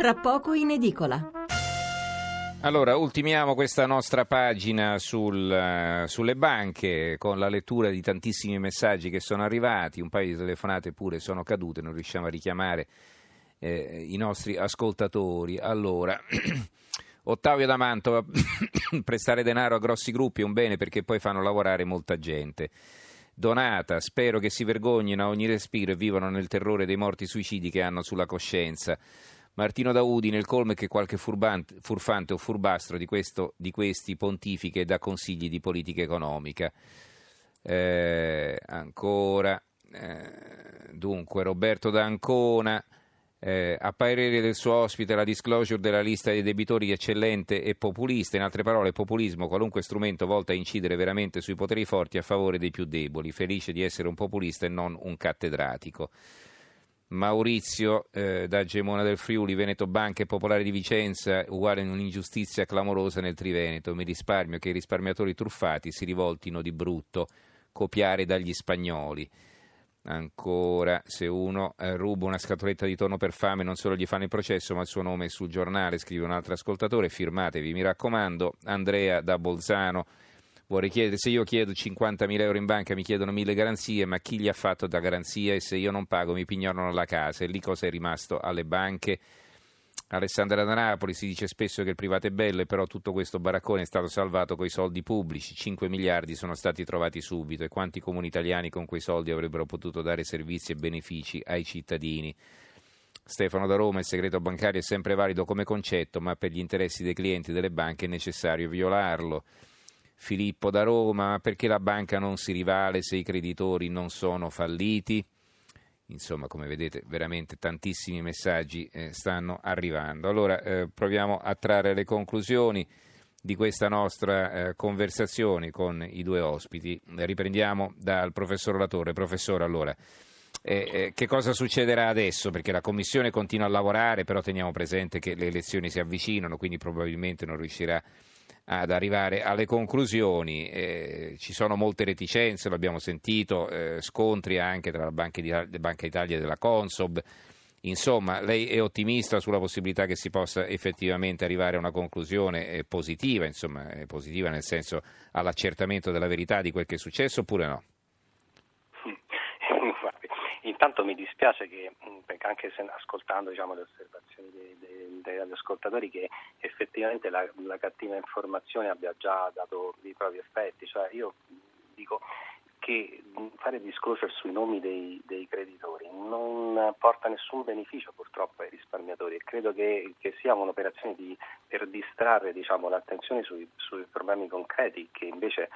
tra poco in edicola. Allora, ultimiamo questa nostra pagina sul, uh, sulle banche con la lettura di tantissimi messaggi che sono arrivati, un paio di telefonate pure sono cadute, non riusciamo a richiamare eh, i nostri ascoltatori. Allora, Ottavio da Mantova, prestare denaro a grossi gruppi è un bene perché poi fanno lavorare molta gente. Donata, spero che si vergognino a ogni respiro e vivano nel terrore dei morti suicidi che hanno sulla coscienza. Martino Daudi nel colme che qualche furbante, furfante o furbastro di, questo, di questi pontifiche dà consigli di politica economica. Eh, ancora, eh, dunque, Roberto D'Ancona. Eh, a parere del suo ospite la disclosure della lista dei debitori eccellente e populista, in altre parole populismo, qualunque strumento volto a incidere veramente sui poteri forti a favore dei più deboli, felice di essere un populista e non un cattedratico. Maurizio eh, da Gemona del Friuli, Veneto Banca e Popolare di Vicenza, uguale in un'ingiustizia clamorosa nel Triveneto. Mi risparmio che i risparmiatori truffati si rivoltino di brutto, copiare dagli spagnoli. Ancora, se uno eh, ruba una scatoletta di tonno per fame, non solo gli fanno il processo, ma il suo nome è sul giornale, scrive un altro ascoltatore. Firmatevi, mi raccomando. Andrea da Bolzano. Vorrei chiedere, se io chiedo 50.000 euro in banca mi chiedono mille garanzie, ma chi gli ha fatto da garanzia e se io non pago mi pignorano la casa e lì cosa è rimasto alle banche? Alessandra da Napoli si dice spesso che il privato è bello, però tutto questo baraccone è stato salvato con i soldi pubblici, 5 miliardi sono stati trovati subito e quanti comuni italiani con quei soldi avrebbero potuto dare servizi e benefici ai cittadini? Stefano da Roma, il segreto bancario è sempre valido come concetto, ma per gli interessi dei clienti delle banche è necessario violarlo. Filippo da Roma, perché la banca non si rivale se i creditori non sono falliti? Insomma, come vedete, veramente tantissimi messaggi eh, stanno arrivando. Allora, eh, proviamo a trarre le conclusioni di questa nostra eh, conversazione con i due ospiti. Riprendiamo dal professor Latore. Professore, allora, eh, eh, che cosa succederà adesso? Perché la Commissione continua a lavorare, però teniamo presente che le elezioni si avvicinano, quindi probabilmente non riuscirà a ad arrivare alle conclusioni. Eh, ci sono molte reticenze, l'abbiamo sentito, eh, scontri anche tra la Banca, Italia e della Consob. Insomma, lei è ottimista sulla possibilità che si possa effettivamente arrivare a una conclusione positiva, insomma, positiva nel senso all'accertamento della verità di quel che è successo oppure no? Intanto mi dispiace che, perché anche se, ascoltando diciamo, le osservazioni dei, dei, dei radioascoltatori, che effettivamente la, la, cattiva informazione abbia già dato i propri effetti. Cioè, io dico che fare disclosure sui nomi dei, dei, creditori non porta nessun beneficio purtroppo ai risparmiatori. E credo che, che sia un'operazione di, per distrarre diciamo, l'attenzione sui, sui problemi concreti che invece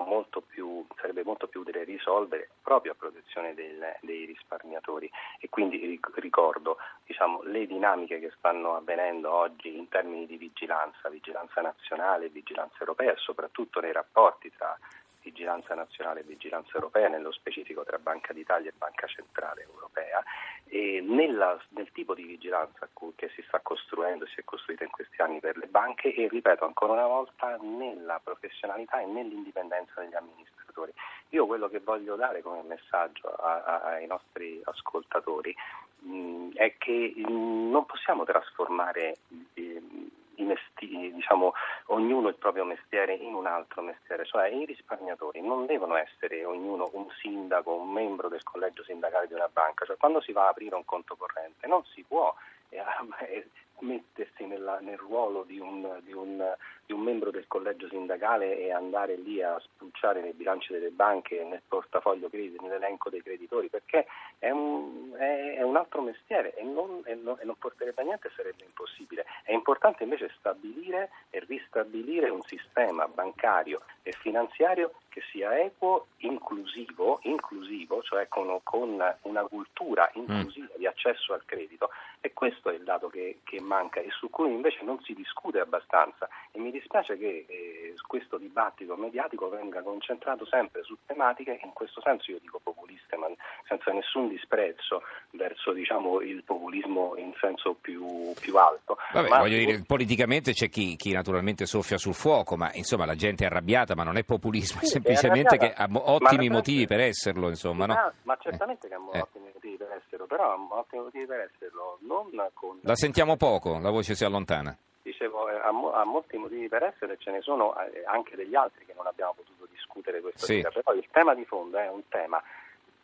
molto più, sarebbe molto più utile risolvere proprio a protezione del, dei risparmiatori. E quindi ricordo diciamo, le dinamiche che stanno avvenendo oggi in termini di vigilanza, vigilanza nazionale, vigilanza europea e soprattutto nei rapporti tra vigilanza nazionale e vigilanza europea, nello specifico tra Banca d'Italia e Banca Centrale Europea, e nella, nel tipo di vigilanza che si sta costruendo, si è costruita in questi anni per le banche e, ripeto ancora una volta, nella professionalità e nell'indipendenza degli amministratori. Io quello che voglio dare come messaggio a, a, ai nostri ascoltatori mh, è che mh, non possiamo trasformare eh, mesti- diciamo, ognuno il proprio mestiere in un altro mestiere, cioè i risparmiatori non devono essere ognuno un sindaco, un membro del collegio sindacale di una banca, cioè quando si va a aprire un conto corrente non si può eh, mettersi nella, nel ruolo di un, di, un, di un, membro del collegio sindacale e andare lì a spulciare nei bilanci delle banche, nel portafoglio crediti, nell'elenco dei creditori, perché è un, è, è un altro mestiere e non, e, non, e non, porterebbe a niente, sarebbe impossibile. È importante invece stabilire e ristabilire un sistema bancario e finanziario che sia equo, inclusivo, inclusivo cioè con, con una cultura inclusiva di accesso al credito. E questo è il dato che, che manca e su cui invece non si discute abbastanza. E mi dispiace che eh, questo dibattito mediatico venga concentrato sempre su tematiche, in questo senso io dico ma senza nessun disprezzo verso diciamo, il populismo in senso più, più alto. Vabbè, ma... voglio dire, politicamente c'è chi, chi, naturalmente soffia sul fuoco, ma insomma la gente è arrabbiata, ma non è populismo, è semplicemente che ha ottimi motivi per esserlo, insomma, no? Ah, ma certamente che ha eh. ottimi motivi per esserlo, però ha ottimi motivi per esserlo, non con... La sentiamo poco, la voce si allontana. Dicevo, ha, ha molti motivi per essere, ce ne sono anche degli altri che non abbiamo potuto discutere questa sì. sera, però il tema di fondo è un tema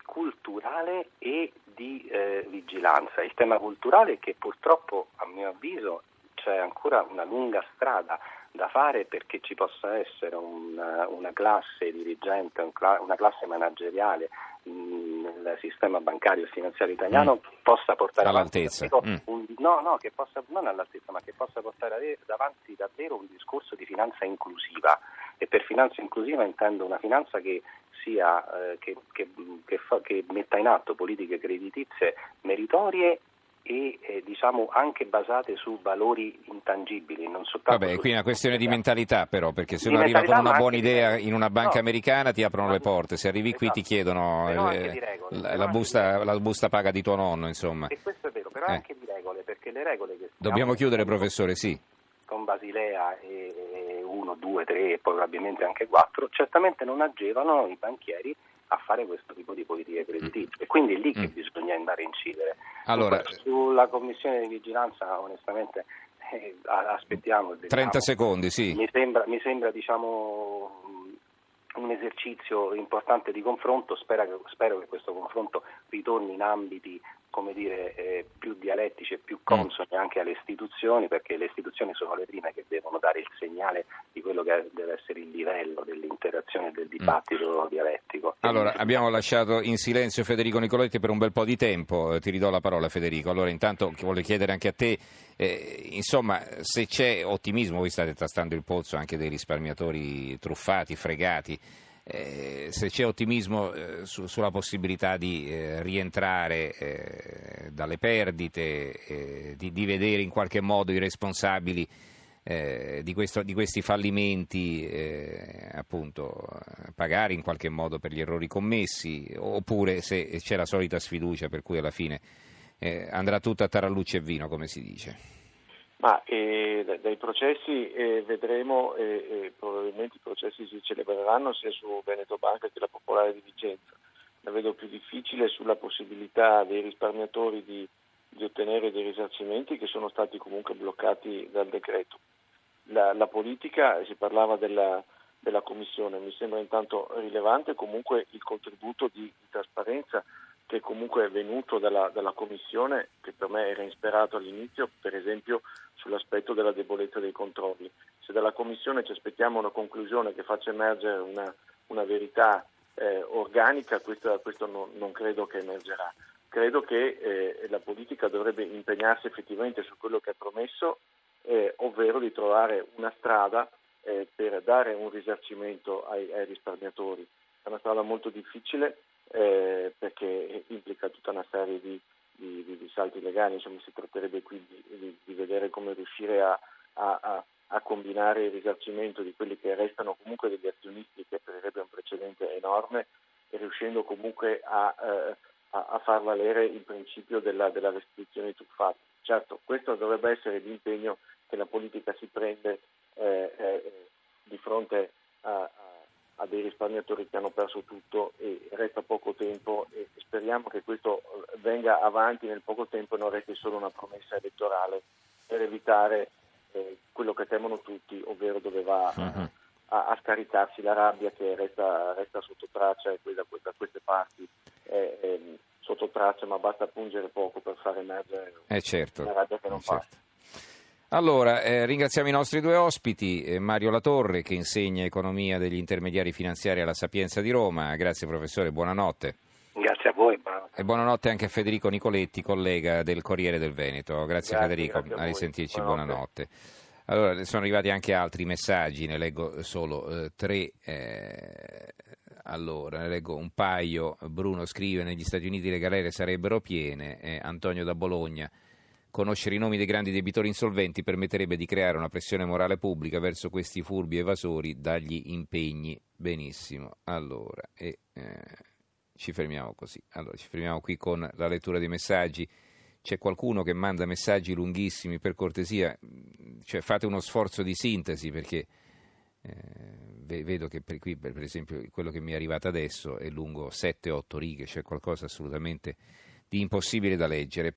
culturale e di eh, vigilanza. Il tema culturale è che purtroppo, a mio avviso, c'è ancora una lunga strada da fare perché ci possa essere una, una classe dirigente, una classe manageriale nel sistema bancario e finanziario italiano mm. che possa portare all'altezza. avanti mm. un, no, no, che possa, non all'altezza, ma che possa portare avanti davvero un discorso di finanza inclusiva. E per finanza inclusiva intendo una finanza che sia, eh, che, che, che, fa, che metta in atto politiche creditizie meritorie e eh, diciamo anche basate su valori intangibili. Non soltanto Vabbè, qui è una questione di mentalità però, perché se uno arriva con una buona idea in una banca no. americana ti aprono le porte, se arrivi qui ti esatto. chiedono eh, regole, la, busta, la, busta, paga di tuo nonno, insomma. E questo è vero, però eh. anche di regole, perché le regole che Dobbiamo chiudere, professore, sì. Con Basilea e 1, 2, 3 e poi probabilmente anche 4, certamente non agevano i banchieri a fare questo tipo di politiche creditizie. Mm. E quindi è lì che mm. bisogna andare a incidere. Allora, sulla commissione di vigilanza, onestamente, eh, aspettiamo. 30 secondi, sì. Mi sembra, mi sembra diciamo, un esercizio importante di confronto, spero, spero che questo confronto ritorni in ambiti come dire, eh, più dialettici e più mm. consoni anche alle istituzioni, perché le istituzioni sono le prime che devono dare il segnale di quello che deve essere il livello dell'interazione e del dibattito mm. dialettico. Allora, abbiamo lasciato in silenzio Federico Nicoletti per un bel po' di tempo, eh, ti ridò la parola Federico. Allora, intanto voglio chiedere anche a te, eh, insomma, se c'è ottimismo, voi state tastando il pozzo anche dei risparmiatori truffati, fregati, eh, se c'è ottimismo eh, su, sulla possibilità di eh, rientrare eh, dalle perdite, eh, di, di, vedere in qualche modo i responsabili eh, di, questo, di, questi fallimenti appunto pagare in qualche modo per gli errori commessi, oppure se c'è la solita sfiducia per cui alla fine andrà tutto a tarallucce e vino, come si dice. Ma eh, dai processi eh, vedremo, eh, probabilmente i processi si celebreranno sia su Veneto Banca che la Popolare di Vicenza. La vedo più difficile sulla possibilità dei risparmiatori di, di ottenere dei risarcimenti che sono stati comunque bloccati dal decreto. La, la politica, si parlava della, della Commissione, mi sembra intanto rilevante comunque il contributo di, di trasparenza che comunque è venuto dalla, dalla, Commissione, che per me era insperato all'inizio, per esempio sull'aspetto della debolezza dei controlli. Se dalla Commissione ci aspettiamo una conclusione che faccia emergere una, una verità eh, organica, questo, questo non, non, credo che emergerà. Credo che eh, la politica dovrebbe impegnarsi effettivamente su quello che ha promesso, eh, ovvero di trovare una strada eh, per dare un risarcimento ai, ai risparmiatori. È una strada molto difficile, eh, perché implica tutta una serie di, di, di, di salti legali, insomma si tratterebbe qui di, vedere come riuscire a, a, a, combinare il risarcimento di quelli che restano comunque degli azionisti che aprirebbe un precedente enorme e riuscendo comunque a, eh, a far valere il principio della, della restrizione truffata. Certo, questo dovrebbe essere l'impegno che la politica si prende eh, eh, di fronte a, a dei risparmiatori che hanno perso tutto e resta poco tempo e speriamo che questo venga avanti nel poco tempo e non resti solo una promessa elettorale per evitare eh, quello che temono tutti, ovvero dove va uh-huh. a, a, scaricarsi la rabbia che resta, resta sotto traccia e da, da queste parti è, è sotto traccia, ma basta pungere poco per far emergere eh certo, la rabbia che non eh certo. Allora, eh, ringraziamo i nostri due ospiti, eh, Mario Latorre che insegna economia degli intermediari finanziari alla Sapienza di Roma. Grazie professore, buonanotte. Grazie a voi. Buonanotte. E buonanotte anche a Federico Nicoletti, collega del Corriere del Veneto. Grazie, grazie Federico, grazie a, a risentirci, buonanotte. buonanotte. Allora, sono arrivati anche altri messaggi, ne leggo solo eh, tre. Eh, allora, ne leggo un paio. Bruno scrive: Negli Stati Uniti le galere sarebbero piene. Eh, Antonio da Bologna. Conoscere i nomi dei grandi debitori insolventi permetterebbe di creare una pressione morale pubblica verso questi furbi evasori dagli impegni. Benissimo. Allora, e, eh, ci fermiamo così. Allora, ci fermiamo qui con la lettura dei messaggi. C'è qualcuno che manda messaggi lunghissimi, per cortesia, cioè fate uno sforzo di sintesi perché Eh, vedo che per qui, per, esempio, quello che mi è arrivato adesso è lungo 7-8 righe, cioè qualcosa assolutamente di impossibile da leggere.